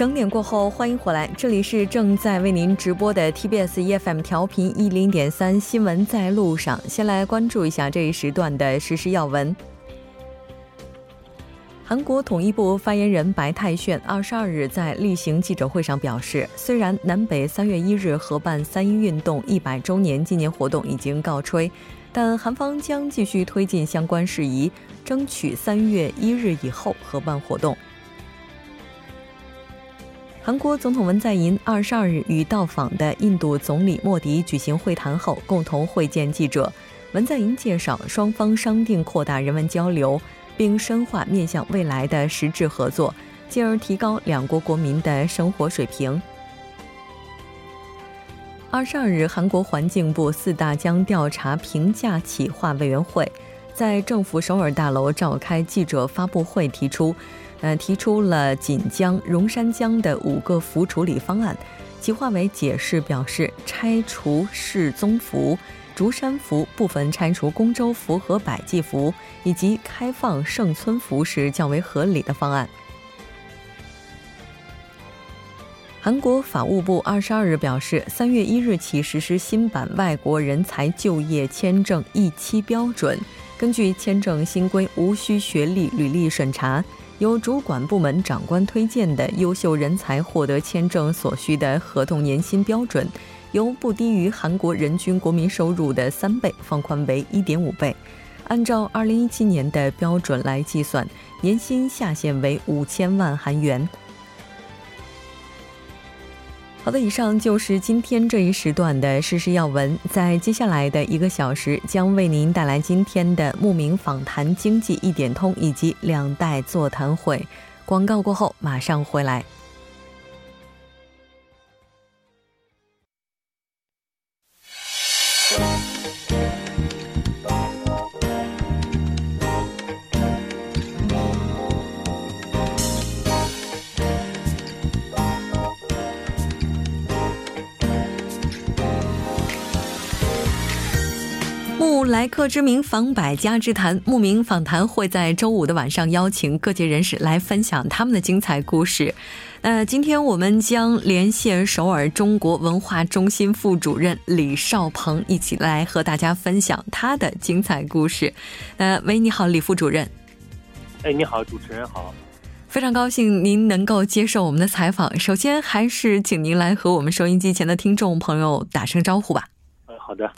整点过后，欢迎回来，这里是正在为您直播的 TBS EFM 调频一零点三新闻在路上。先来关注一下这一时段的实时要闻。韩国统一部发言人白泰炫二十二日在例行记者会上表示，虽然南北三月一日合办三一运动一百周年纪念活动已经告吹，但韩方将继续推进相关事宜，争取三月一日以后合办活动。韩国总统文在寅二十二日与到访的印度总理莫迪举行会谈后，共同会见记者。文在寅介绍，双方商定扩大人文交流，并深化面向未来的实质合作，进而提高两国国民的生活水平。二十二日，韩国环境部四大江调查评价企划委员会在政府首尔大楼召开记者发布会，提出。呃，提出了锦江、荣山江的五个浮处理方案。企划委解释表示，拆除世宗符、竹山符，部分拆除公州符和百济符，以及开放圣村符是较为合理的方案。韩国法务部二十二日表示，三月一日起实施新版外国人才就业签证一期标准，根据签证新规，无需学历、履历审查。由主管部门长官推荐的优秀人才获得签证所需的合同年薪标准，由不低于韩国人均国民收入的三倍放宽为一点五倍，按照二零一七年的标准来计算，年薪下限为五千万韩元。好的，以上就是今天这一时段的事要闻。在接下来的一个小时，将为您带来今天的慕名访谈、经济一点通以及两代座谈会。广告过后，马上回来。来客之名访百家之谈，慕名访谈会在周五的晚上邀请各界人士来分享他们的精彩故事。那今天我们将连线首尔中国文化中心副主任李少鹏，一起来和大家分享他的精彩故事。那喂，你好，李副主任。哎，你好，主持人好。非常高兴您能够接受我们的采访。首先，还是请您来和我们收音机前的听众朋友打声招呼吧。嗯，好的。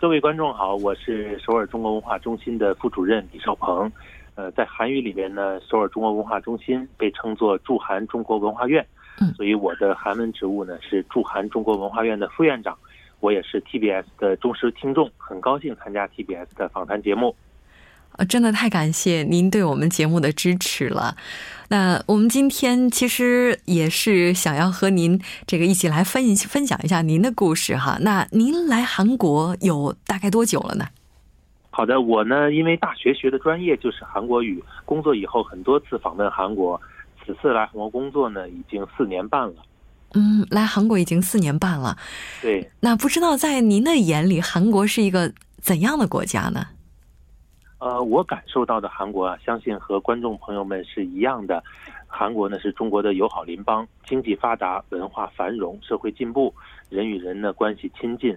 各位观众好，我是首尔中国文化中心的副主任李少鹏。呃，在韩语里面呢，首尔中国文化中心被称作驻韩中国文化院，所以我的韩文职务呢是驻韩中国文化院的副院长。我也是 TBS 的忠实听众，很高兴参加 TBS 的访谈节目。呃，真的太感谢您对我们节目的支持了。那我们今天其实也是想要和您这个一起来分分享一下您的故事哈。那您来韩国有大概多久了呢？好的，我呢因为大学学的专业就是韩国语，工作以后很多次访问韩国，此次来韩国工作呢已经四年半了。嗯，来韩国已经四年半了。对。那不知道在您的眼里，韩国是一个怎样的国家呢？呃，我感受到的韩国啊，相信和观众朋友们是一样的。韩国呢是中国的友好邻邦，经济发达，文化繁荣，社会进步，人与人呢关系亲近，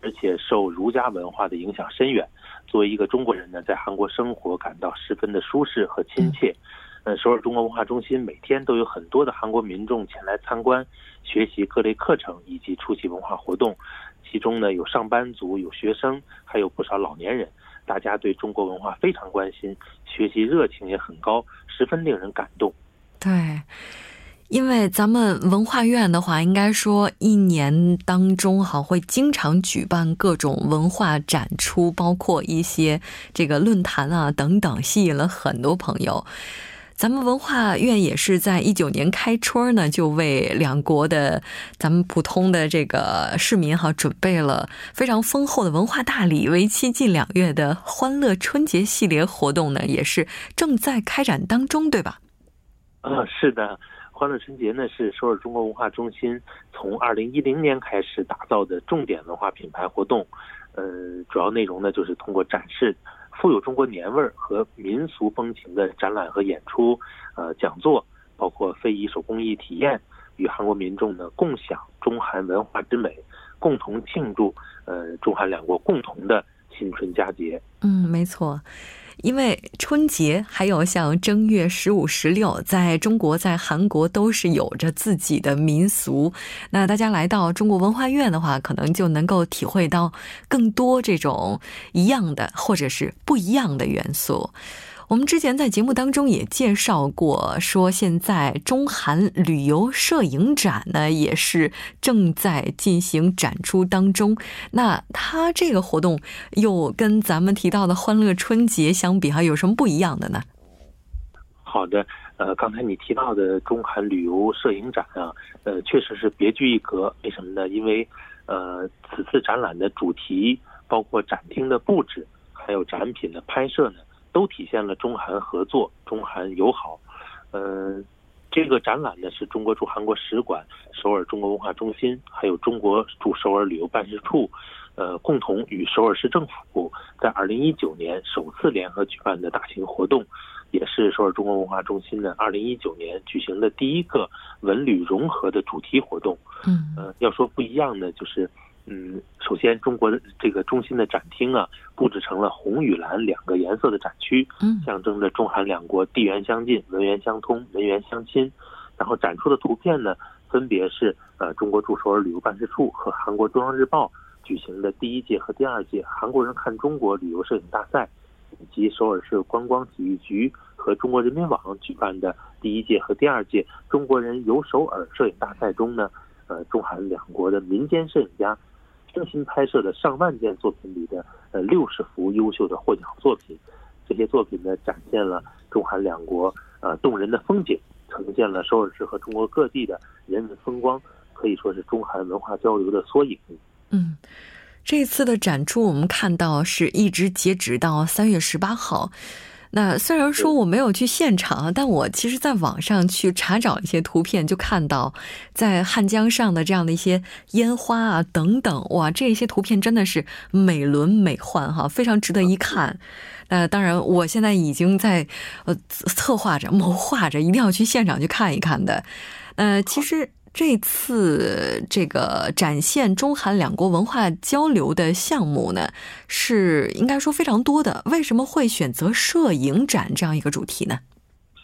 而且受儒家文化的影响深远。作为一个中国人呢，在韩国生活感到十分的舒适和亲切。呃，首尔中国文化中心每天都有很多的韩国民众前来参观、学习各类课程以及出席文化活动，其中呢有上班族、有学生，还有不少老年人。大家对中国文化非常关心，学习热情也很高，十分令人感动。对，因为咱们文化院的话，应该说一年当中哈会经常举办各种文化展出，包括一些这个论坛啊等等，吸引了很多朋友。咱们文化院也是在一九年开春呢，就为两国的咱们普通的这个市民哈准备了非常丰厚的文化大礼，为期近两月的欢乐春节系列活动呢，也是正在开展当中，对吧？啊，是的，欢乐春节呢是首尔中国文化中心从二零一零年开始打造的重点文化品牌活动，呃，主要内容呢就是通过展示。富有中国年味儿和民俗风情的展览和演出，呃，讲座，包括非遗手工艺体验，与韩国民众呢共享中韩文化之美，共同庆祝呃中韩两国共同的新春佳节。嗯，没错。因为春节还有像正月十五、十六，在中国、在韩国都是有着自己的民俗。那大家来到中国文化院的话，可能就能够体会到更多这种一样的或者是不一样的元素。我们之前在节目当中也介绍过，说现在中韩旅游摄影展呢也是正在进行展出当中。那它这个活动又跟咱们提到的欢乐春节相比，哈，有什么不一样的呢？好的，呃，刚才你提到的中韩旅游摄影展啊，呃，确实是别具一格。为什么呢？因为呃，此次展览的主题包括展厅的布置，还有展品的拍摄呢。都体现了中韩合作、中韩友好。嗯，这个展览呢是中国驻韩国使馆、首尔中国文化中心，还有中国驻首尔旅游办事处，呃，共同与首尔市政府在二零一九年首次联合举办的大型活动，也是首尔中国文化中心呢二零一九年举行的第一个文旅融合的主题活动。嗯，呃，要说不一样呢，就是。嗯，首先，中国的这个中心的展厅啊，布置成了红与蓝两个颜色的展区，嗯，象征着中韩两国地缘相近、文缘相通、人缘相亲。然后展出的图片呢，分别是呃中国驻首尔旅游办事处和韩国中央日报举行的第一届和第二届韩国人看中国旅游摄影大赛，以及首尔市观光体育局和中国人民网举办的第一届和第二届中国人游首尔摄影大赛中呢，呃中韩两国的民间摄影家。精心拍摄的上万件作品里的呃六十幅优秀的获奖作品，这些作品呢展现了中韩两国呃动人的风景，呈现了首尔市和中国各地的人文风光，可以说是中韩文化交流的缩影。嗯，这次的展出我们看到是一直截止到三月十八号。那虽然说我没有去现场，但我其实在网上去查找一些图片，就看到在汉江上的这样的一些烟花啊等等，哇，这些图片真的是美轮美奂哈，非常值得一看。那当然，我现在已经在呃策划着、谋划着，一定要去现场去看一看的。呃，其实。这次这个展现中韩两国文化交流的项目呢，是应该说非常多的。为什么会选择摄影展这样一个主题呢？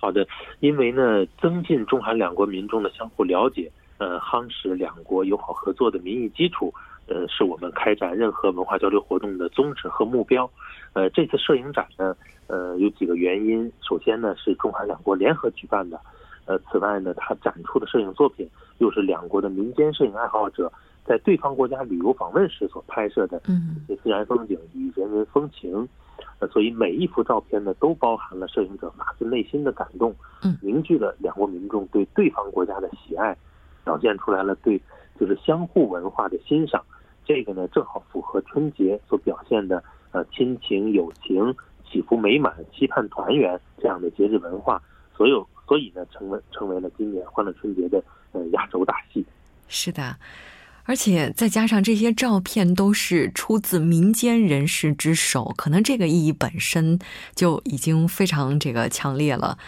好的，因为呢，增进中韩两国民众的相互了解，呃，夯实两国友好合作的民意基础，呃，是我们开展任何文化交流活动的宗旨和目标。呃，这次摄影展呢，呃，有几个原因。首先呢，是中韩两国联合举办的。呃，此外呢，它展出的摄影作品又是两国的民间摄影爱好者在对方国家旅游访问时所拍摄的一些自然风景与人文风情，呃，所以每一幅照片呢，都包含了摄影者发自内心的感动，凝聚了两国民众对对方国家的喜爱，表现出来了对就是相互文化的欣赏。这个呢，正好符合春节所表现的呃亲情、友情、祈福美满、期盼团圆这样的节日文化，所有。所以呢，成为成为了今年欢乐春节的呃压轴大戏。是的，而且再加上这些照片都是出自民间人士之手，可能这个意义本身就已经非常这个强烈了。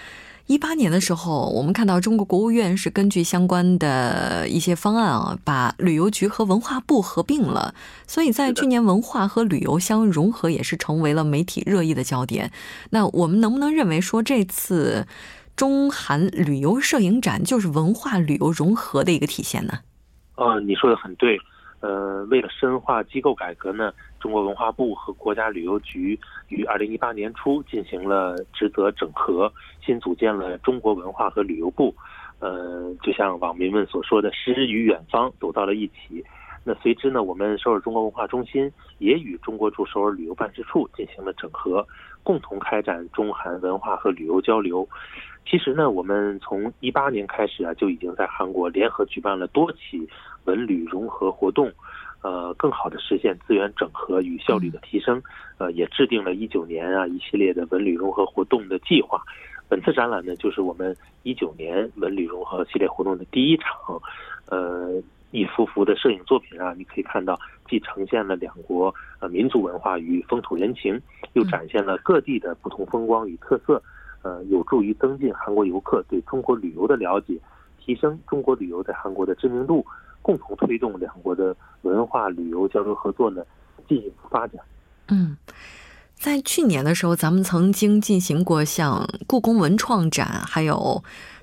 一八年的时候，我们看到中国国务院是根据相关的一些方案啊，把旅游局和文化部合并了。所以在去年，文化和旅游相融合也是成为了媒体热议的焦点。那我们能不能认为说这次？中韩旅游摄影展就是文化旅游融合的一个体现呢。呃，你说的很对。呃，为了深化机构改革呢，中国文化部和国家旅游局于二零一八年初进行了职责整合，新组建了中国文化和旅游部。呃，就像网民们所说的“诗与远方”走到了一起。那随之呢，我们首尔中国文化中心也与中国驻首尔旅游办事处进行了整合，共同开展中韩文化和旅游交流。其实呢，我们从一八年开始啊，就已经在韩国联合举办了多起文旅融合活动，呃，更好的实现资源整合与效率的提升。呃，也制定了一九年啊一系列的文旅融合活动的计划。本次展览呢，就是我们一九年文旅融合系列活动的第一场。呃。一幅幅的摄影作品啊，你可以看到，既呈现了两国呃民族文化与风土人情，又展现了各地的不同风光与特色，呃，有助于增进韩国游客对中国旅游的了解，提升中国旅游在韩国的知名度，共同推动两国的文化旅游交流合作呢进一步发展。嗯。在去年的时候，咱们曾经进行过像故宫文创展，还有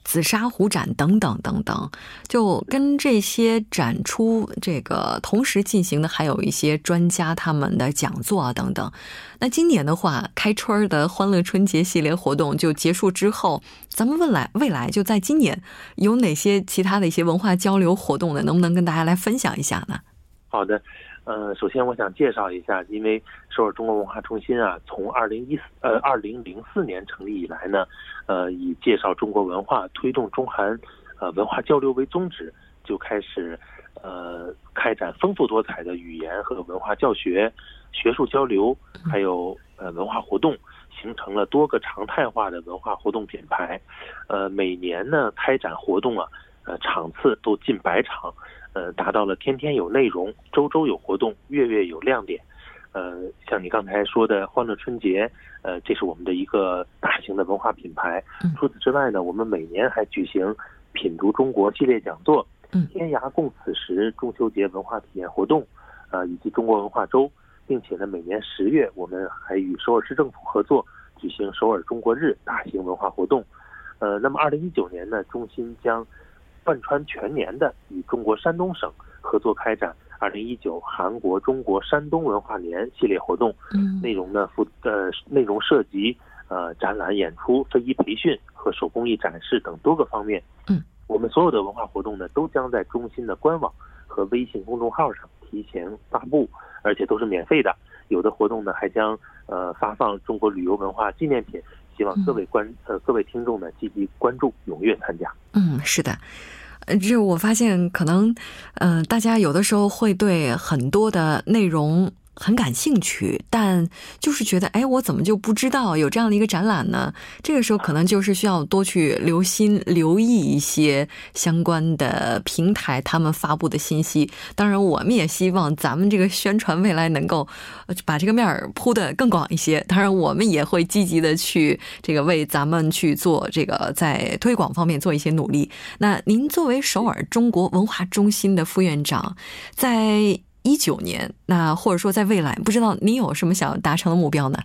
紫砂壶展等等等等。就跟这些展出这个同时进行的，还有一些专家他们的讲座啊等等。那今年的话，开春的欢乐春节系列活动就结束之后，咱们未来未来就在今年有哪些其他的一些文化交流活动呢？能不能跟大家来分享一下呢？好的。呃，首先我想介绍一下，因为首尔中国文化中心啊，从二零一四呃二零零四年成立以来呢，呃，以介绍中国文化、推动中韩呃文化交流为宗旨，就开始呃开展丰富多彩的语言和文化教学、学术交流，还有呃文化活动，形成了多个常态化的文化活动品牌。呃，每年呢开展活动啊，呃场次都近百场。呃，达到了天天有内容，周周有活动，月月有亮点。呃，像你刚才说的欢乐春节，呃，这是我们的一个大型的文化品牌。除此之外呢，我们每年还举行品读中国系列讲座，天涯共此时中秋节文化体验活动，呃，以及中国文化周，并且呢，每年十月我们还与首尔市政府合作举行首尔中国日大型文化活动。呃，那么二零一九年呢，中心将。贯穿全年的与中国山东省合作开展二零一九韩国中国山东文化年系列活动，内容呢，负呃内容涉及呃展览、演出、非遗培训和手工艺展示等多个方面。嗯，我们所有的文化活动呢，都将在中心的官网和微信公众号上提前发布，而且都是免费的。有的活动呢，还将呃发放中国旅游文化纪念品。希望各位观呃各位听众呢积极关注，踊跃参加。嗯，是的，呃，这我发现可能，嗯，大家有的时候会对很多的内容。很感兴趣，但就是觉得，哎，我怎么就不知道有这样的一个展览呢？这个时候可能就是需要多去留心、留意一些相关的平台他们发布的信息。当然，我们也希望咱们这个宣传未来能够把这个面儿铺的更广一些。当然，我们也会积极的去这个为咱们去做这个在推广方面做一些努力。那您作为首尔中国文化中心的副院长，在。一九年，那或者说在未来，不知道你有什么想要达成的目标呢？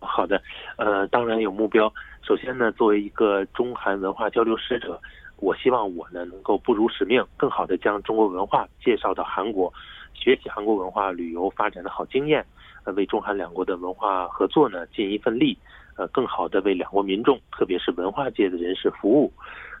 好的，呃，当然有目标。首先呢，作为一个中韩文化交流使者，我希望我呢能够不辱使命，更好的将中国文化介绍到韩国，学习韩国文化旅游发展的好经验，呃，为中韩两国的文化合作呢尽一份力，呃，更好的为两国民众，特别是文化界的人士服务。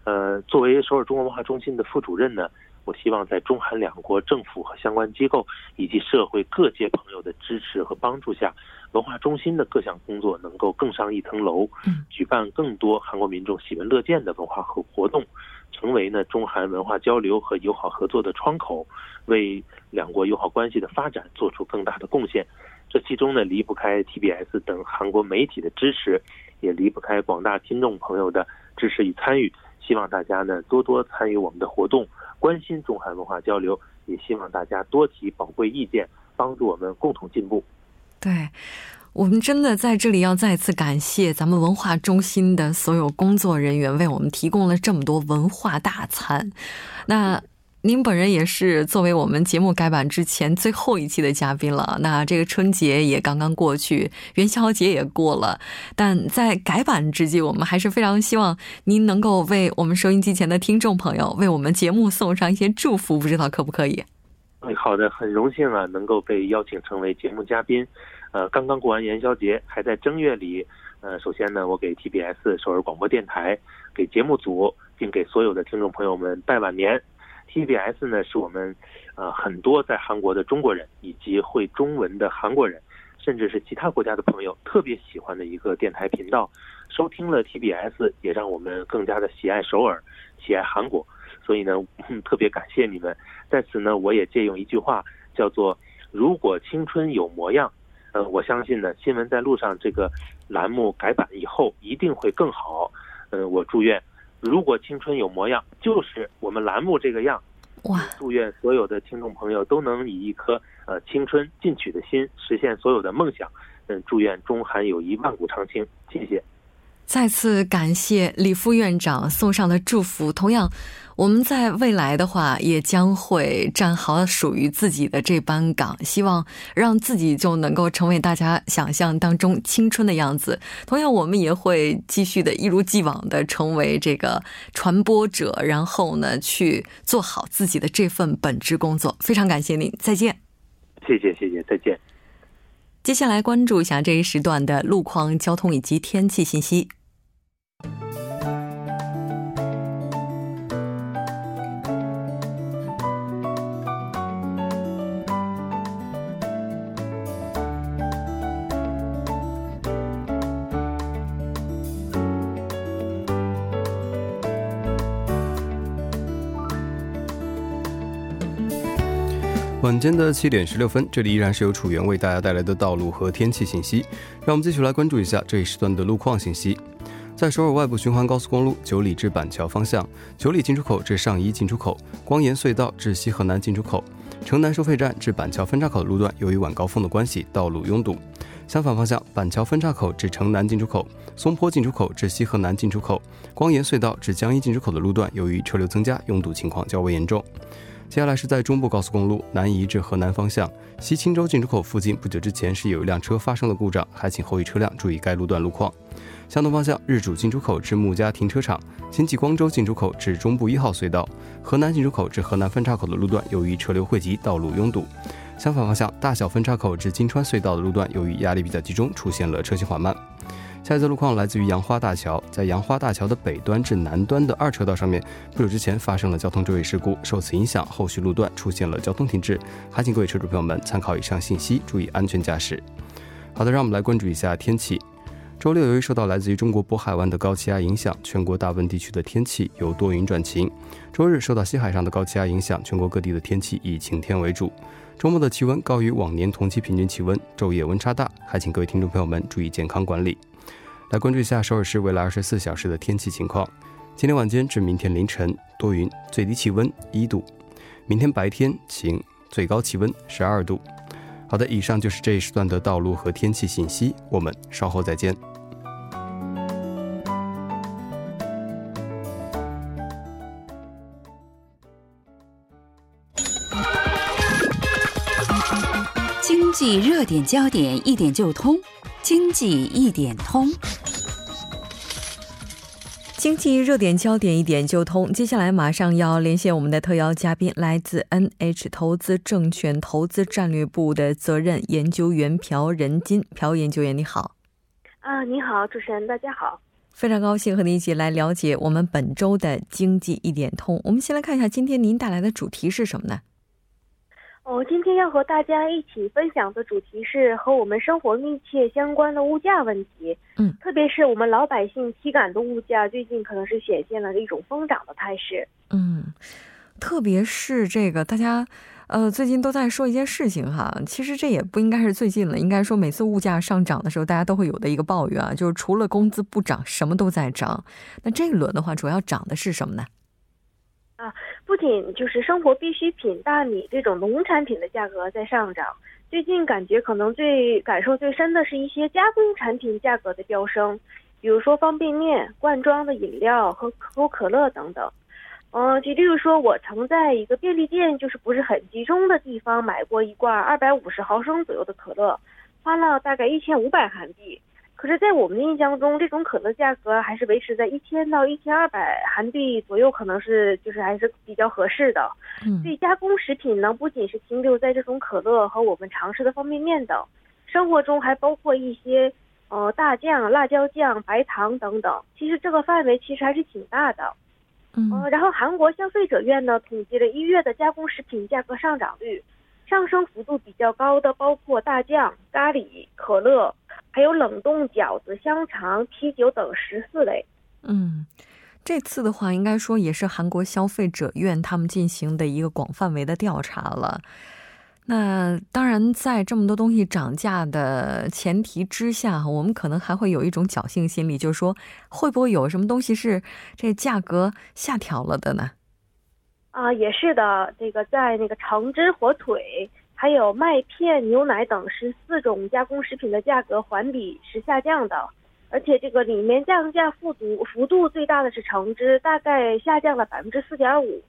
呃，作为首尔中国文化中心的副主任呢。我希望在中韩两国政府和相关机构以及社会各界朋友的支持和帮助下，文化中心的各项工作能够更上一层楼，举办更多韩国民众喜闻乐见的文化和活动，成为呢中韩文化交流和友好合作的窗口，为两国友好关系的发展做出更大的贡献。这其中呢离不开 TBS 等韩国媒体的支持，也离不开广大听众朋友的支持与参与。希望大家呢多多参与我们的活动。关心中韩文化交流，也希望大家多提宝贵意见，帮助我们共同进步。对，我们真的在这里要再次感谢咱们文化中心的所有工作人员，为我们提供了这么多文化大餐。那。您本人也是作为我们节目改版之前最后一期的嘉宾了。那这个春节也刚刚过去，元宵节也过了，但在改版之际，我们还是非常希望您能够为我们收音机前的听众朋友，为我们节目送上一些祝福，不知道可不可以？哎，好的，很荣幸啊，能够被邀请成为节目嘉宾。呃，刚刚过完元宵节，还在正月里。呃，首先呢，我给 TBS 首尔广播电台、给节目组，并给所有的听众朋友们拜晚年。TBS 呢，是我们呃很多在韩国的中国人以及会中文的韩国人，甚至是其他国家的朋友特别喜欢的一个电台频道。收听了 TBS，也让我们更加的喜爱首尔，喜爱韩国。所以呢，特别感谢你们。在此呢，我也借用一句话，叫做“如果青春有模样”。呃，我相信呢，新闻在路上这个栏目改版以后一定会更好。呃，我祝愿。如果青春有模样，就是我们栏目这个样。哇！祝愿所有的听众朋友都能以一颗呃青春进取的心，实现所有的梦想。嗯，祝愿中韩友谊万古长青。谢谢。再次感谢李副院长送上的祝福。同样，我们在未来的话，也将会站好属于自己的这班岗，希望让自己就能够成为大家想象当中青春的样子。同样，我们也会继续的一如既往的成为这个传播者，然后呢，去做好自己的这份本职工作。非常感谢您，再见。谢谢，谢谢，再见。接下来关注一下这一时段的路况、交通以及天气信息。晚间的七点十六分，这里依然是由楚源为大家带来的道路和天气信息。让我们继续来关注一下这一时段的路况信息。在首尔外部循环高速公路九里至板桥方向，九里进出口至上一进出口，光岩隧道至西河南进出口，城南收费站至板桥分岔口路段，由于晚高峰的关系，道路拥堵。相反方向，板桥分岔口至城南进出口，松坡进出口至西河南进出口，光岩隧道至江一进出口的路段，由于车流增加，拥堵情况较为严重。接下来是在中部高速公路南移至河南方向西青州进出口附近，不久之前是有一辆车发生了故障，还请后续车辆注意该路段路况。相同方向日主进出口至木家停车场，新济光州进出口至中部一号隧道，河南进出口至河南分岔口的路段，由于车流汇集，道路拥堵。相反方向大小分岔口至金川隧道的路段，由于压力比较集中，出现了车行缓慢。下一则路况来自于杨花大桥，在杨花大桥的北端至南端的二车道上面，不久之前发生了交通追尾事故，受此影响，后续路段出现了交通停滞，还请各位车主朋友们参考以上信息，注意安全驾驶。好的，让我们来关注一下天气。周六由于受到来自于中国渤海湾的高气压影响，全国大部分地区的天气由多云转晴。周日受到西海上的高气压影响，全国各地的天气以晴天为主。周末的气温高于往年同期平均气温，昼夜温差大，还请各位听众朋友们注意健康管理。来关注一下首尔市未来二十四小时的天气情况。今天晚间至明天凌晨多云，最低气温一度；明天白天晴，最高气温十二度。好的，以上就是这一时段的道路和天气信息。我们稍后再见。经济热点焦点一点就通，经济一点通。经济热点焦点一点就通，接下来马上要连线我们的特邀嘉宾，来自 NH 投资证券投资战略部的责任研究员朴仁金。朴研究员，你好。啊，你好，主持人，大家好。非常高兴和您一起来了解我们本周的经济一点通。我们先来看一下今天您带来的主题是什么呢？哦，今天要和大家一起分享的主题是和我们生活密切相关的物价问题。嗯，特别是我们老百姓体感的物价，最近可能是显现了一种疯涨的态势。嗯，特别是这个大家，呃，最近都在说一件事情哈。其实这也不应该是最近了，应该说每次物价上涨的时候，大家都会有的一个抱怨啊，就是除了工资不涨，什么都在涨。那这一轮的话，主要涨的是什么呢？啊，不仅就是生活必需品大米这种农产品的价格在上涨，最近感觉可能最感受最深的是一些加工产品价格的飙升，比如说方便面、罐装的饮料和可口可乐等等。嗯，就例如说，我曾在一个便利店，就是不是很集中的地方买过一罐二百五十毫升左右的可乐，花了大概一千五百韩币。可是，在我们的印象中，这种可乐价格还是维持在一千到一千二百韩币左右，可能是就是还是比较合适的。嗯，所以加工食品呢，不仅是停留在这种可乐和我们常吃的方便面等，生活中还包括一些呃大酱、辣椒酱、白糖等等。其实这个范围其实还是挺大的。嗯，呃，然后韩国消费者院呢统计了一月的加工食品价格上涨率，上升幅度比较高的包括大酱、咖喱、可乐。还有冷冻饺子、香肠、啤酒等十四类。嗯，这次的话，应该说也是韩国消费者院他们进行的一个广范围的调查了。那当然，在这么多东西涨价的前提之下，我们可能还会有一种侥幸心理，就是说，会不会有什么东西是这价格下调了的呢？啊，也是的。这个在那个橙汁火腿。还有麦片、牛奶等十四种加工食品的价格环比是下降的，而且这个里面降价幅度幅度最大的是橙汁，大概下降了百分之四点五，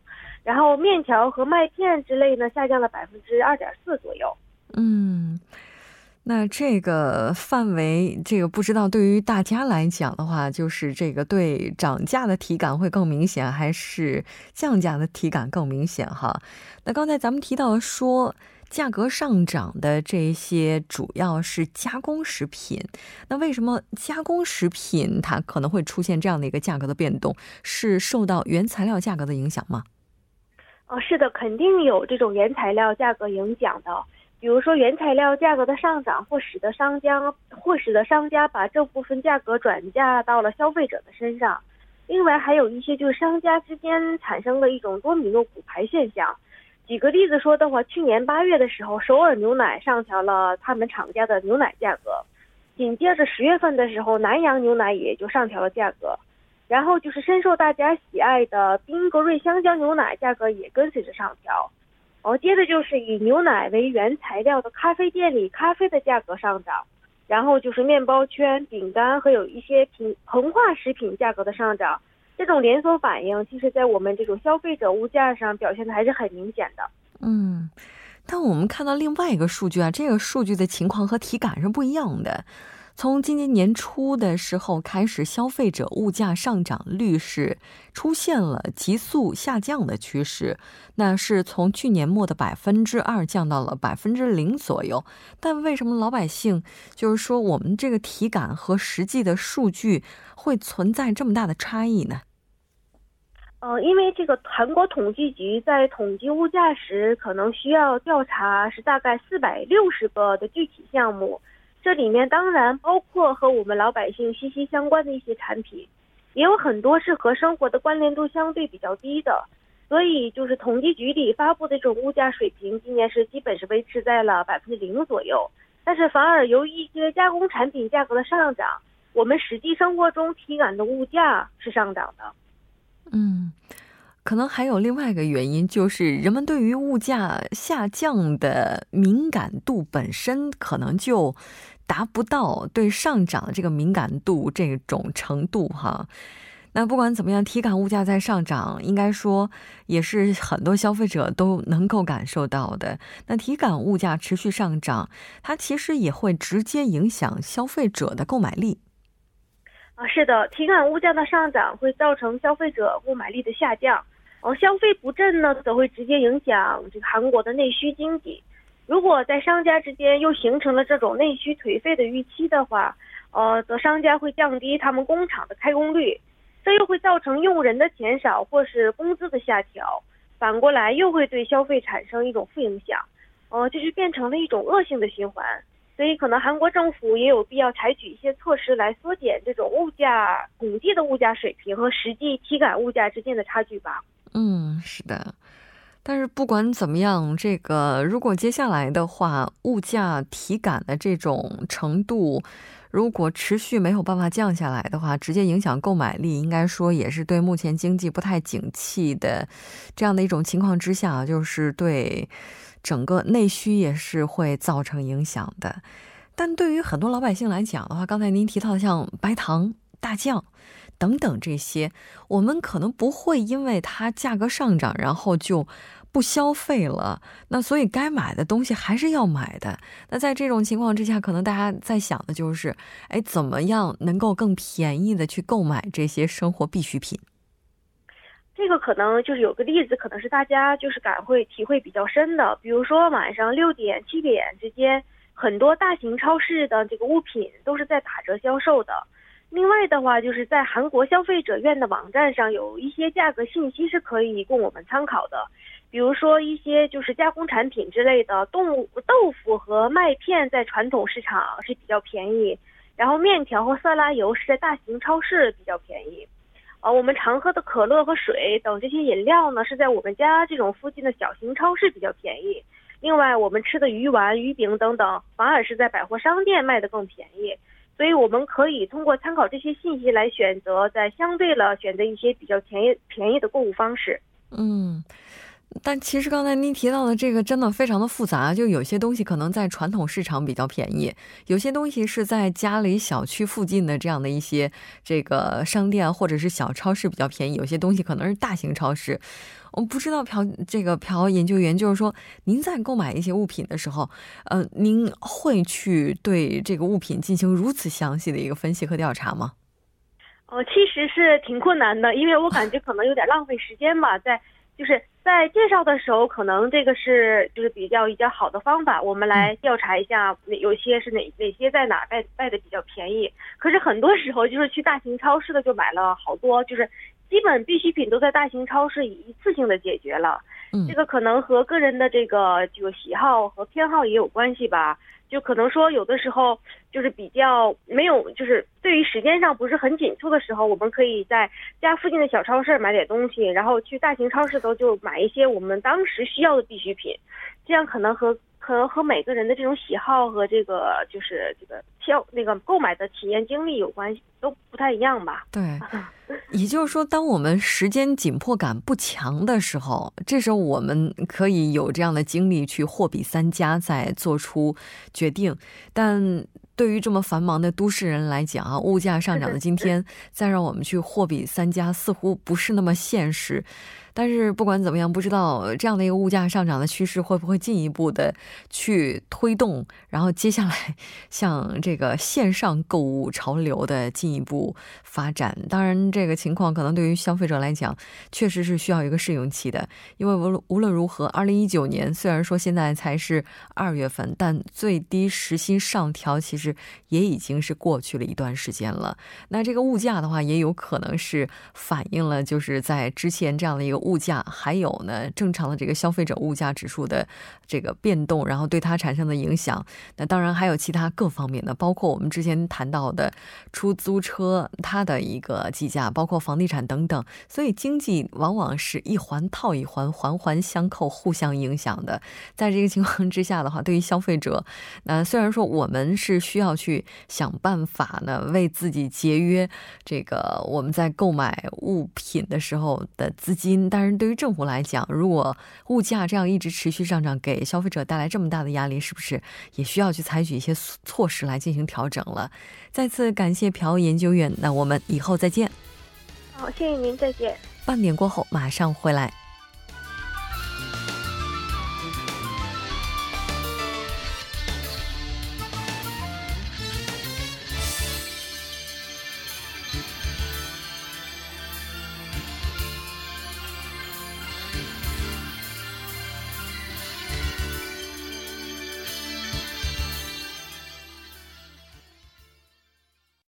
然后面条和麦片之类呢下降了百分之二点四左右。嗯。那这个范围，这个不知道对于大家来讲的话，就是这个对涨价的体感会更明显，还是降价的体感更明显哈？那刚才咱们提到说，价格上涨的这些主要是加工食品，那为什么加工食品它可能会出现这样的一个价格的变动？是受到原材料价格的影响吗？哦，是的，肯定有这种原材料价格影响的。比如说原材料价格的上涨，或使得商家或使得商家把这部分价格转嫁到了消费者的身上。另外还有一些就是商家之间产生了一种多米诺骨牌现象。举个例子说的话，去年八月的时候，首尔牛奶上调了他们厂家的牛奶价格，紧接着十月份的时候，南洋牛奶也就上调了价格，然后就是深受大家喜爱的宾格瑞香蕉牛奶价格也跟随着上调。哦，接着就是以牛奶为原材料的咖啡店里咖啡的价格上涨，然后就是面包圈、饼干和有一些平膨化食品价格的上涨，这种连锁反应，其实在我们这种消费者物价上表现的还是很明显的。嗯，但我们看到另外一个数据啊，这个数据的情况和体感是不一样的。从今年年初的时候开始，消费者物价上涨率是出现了急速下降的趋势，那是从去年末的百分之二降到了百分之零左右。但为什么老百姓就是说我们这个体感和实际的数据会存在这么大的差异呢？呃，因为这个韩国统计局在统计物价时，可能需要调查是大概四百六十个的具体项目。这里面当然包括和我们老百姓息息相关的一些产品，也有很多是和生活的关联度相对比较低的，所以就是统计局里发布的这种物价水平，今年是基本是维持在了百分之零左右。但是反而由于一些加工产品价格的上涨，我们实际生活中体感的物价是上涨的。嗯。可能还有另外一个原因，就是人们对于物价下降的敏感度本身可能就达不到对上涨的这个敏感度这种程度哈。那不管怎么样，体感物价在上涨，应该说也是很多消费者都能够感受到的。那体感物价持续上涨，它其实也会直接影响消费者的购买力。啊，是的，体感物价的上涨会造成消费者购买力的下降。哦，消费不振呢，则会直接影响这个韩国的内需经济。如果在商家之间又形成了这种内需颓废的预期的话，呃，则商家会降低他们工厂的开工率，这又会造成用人的减少或是工资的下调，反过来又会对消费产生一种负影响，呃，就是变成了一种恶性的循环。所以，可能韩国政府也有必要采取一些措施来缩减这种物价统计的物价水平和实际体感物价之间的差距吧。嗯，是的，但是不管怎么样，这个如果接下来的话，物价体感的这种程度，如果持续没有办法降下来的话，直接影响购买力，应该说也是对目前经济不太景气的这样的一种情况之下，就是对整个内需也是会造成影响的。但对于很多老百姓来讲的话，刚才您提到的像白糖、大酱。等等，这些我们可能不会因为它价格上涨，然后就不消费了。那所以该买的东西还是要买的。那在这种情况之下，可能大家在想的就是，哎，怎么样能够更便宜的去购买这些生活必需品？这个可能就是有个例子，可能是大家就是感会体会比较深的。比如说晚上六点、七点之间，很多大型超市的这个物品都是在打折销售的。另外的话，就是在韩国消费者院的网站上有一些价格信息是可以供我们参考的，比如说一些就是加工产品之类的，动物豆腐和麦片在传统市场是比较便宜，然后面条和色拉油是在大型超市比较便宜，呃，我们常喝的可乐和水等这些饮料呢是在我们家这种附近的小型超市比较便宜，另外我们吃的鱼丸、鱼饼等等反而是在百货商店卖的更便宜。所以我们可以通过参考这些信息来选择，在相对了选择一些比较便宜便宜的购物方式。嗯，但其实刚才您提到的这个真的非常的复杂，就有些东西可能在传统市场比较便宜，有些东西是在家里小区附近的这样的一些这个商店或者是小超市比较便宜，有些东西可能是大型超市。我不知道朴这个朴研究员，就是说您在购买一些物品的时候，呃，您会去对这个物品进行如此详细的一个分析和调查吗？哦，其实是挺困难的，因为我感觉可能有点浪费时间吧，在。就是在介绍的时候，可能这个是就是比较比较好的方法，我们来调查一下哪有些是哪哪些在哪卖卖的比较便宜。可是很多时候就是去大型超市的就买了好多，就是基本必需品都在大型超市以一次性的解决了。嗯，这个可能和个人的这个这个喜好和偏好也有关系吧。就可能说有的时候就是比较没有，就是对于时间上不是很紧凑的时候，我们可以在家附近的小超市买点东西，然后去大型超市都就买一些我们当时需要的必需品，这样可能和。可能和每个人的这种喜好和这个就是这个挑那个购买的体验经历有关系，都不太一样吧？对，也就是说，当我们时间紧迫感不强的时候，这时候我们可以有这样的精力去货比三家，再做出决定。但对于这么繁忙的都市人来讲啊，物价上涨的今天，再让我们去货比三家，似乎不是那么现实。但是不管怎么样，不知道这样的一个物价上涨的趋势会不会进一步的去推动，然后接下来像这个线上购物潮流的进一步发展。当然，这个情况可能对于消费者来讲，确实是需要一个适应期的。因为无论无论如何，二零一九年虽然说现在才是二月份，但最低时薪上调其实也已经是过去了一段时间了。那这个物价的话，也有可能是反映了就是在之前这样的一个。物价还有呢，正常的这个消费者物价指数的这个变动，然后对它产生的影响。那当然还有其他各方面的，包括我们之前谈到的出租车它的一个计价，包括房地产等等。所以经济往往是一环套一环，环环相扣，互相影响的。在这个情况之下的话，对于消费者，那虽然说我们是需要去想办法呢，为自己节约这个我们在购买物品的时候的资金，但但是对于政府来讲，如果物价这样一直持续上涨，给消费者带来这么大的压力，是不是也需要去采取一些措施来进行调整了？再次感谢朴研究员，那我们以后再见。好，谢谢您，再见。半点过后马上回来。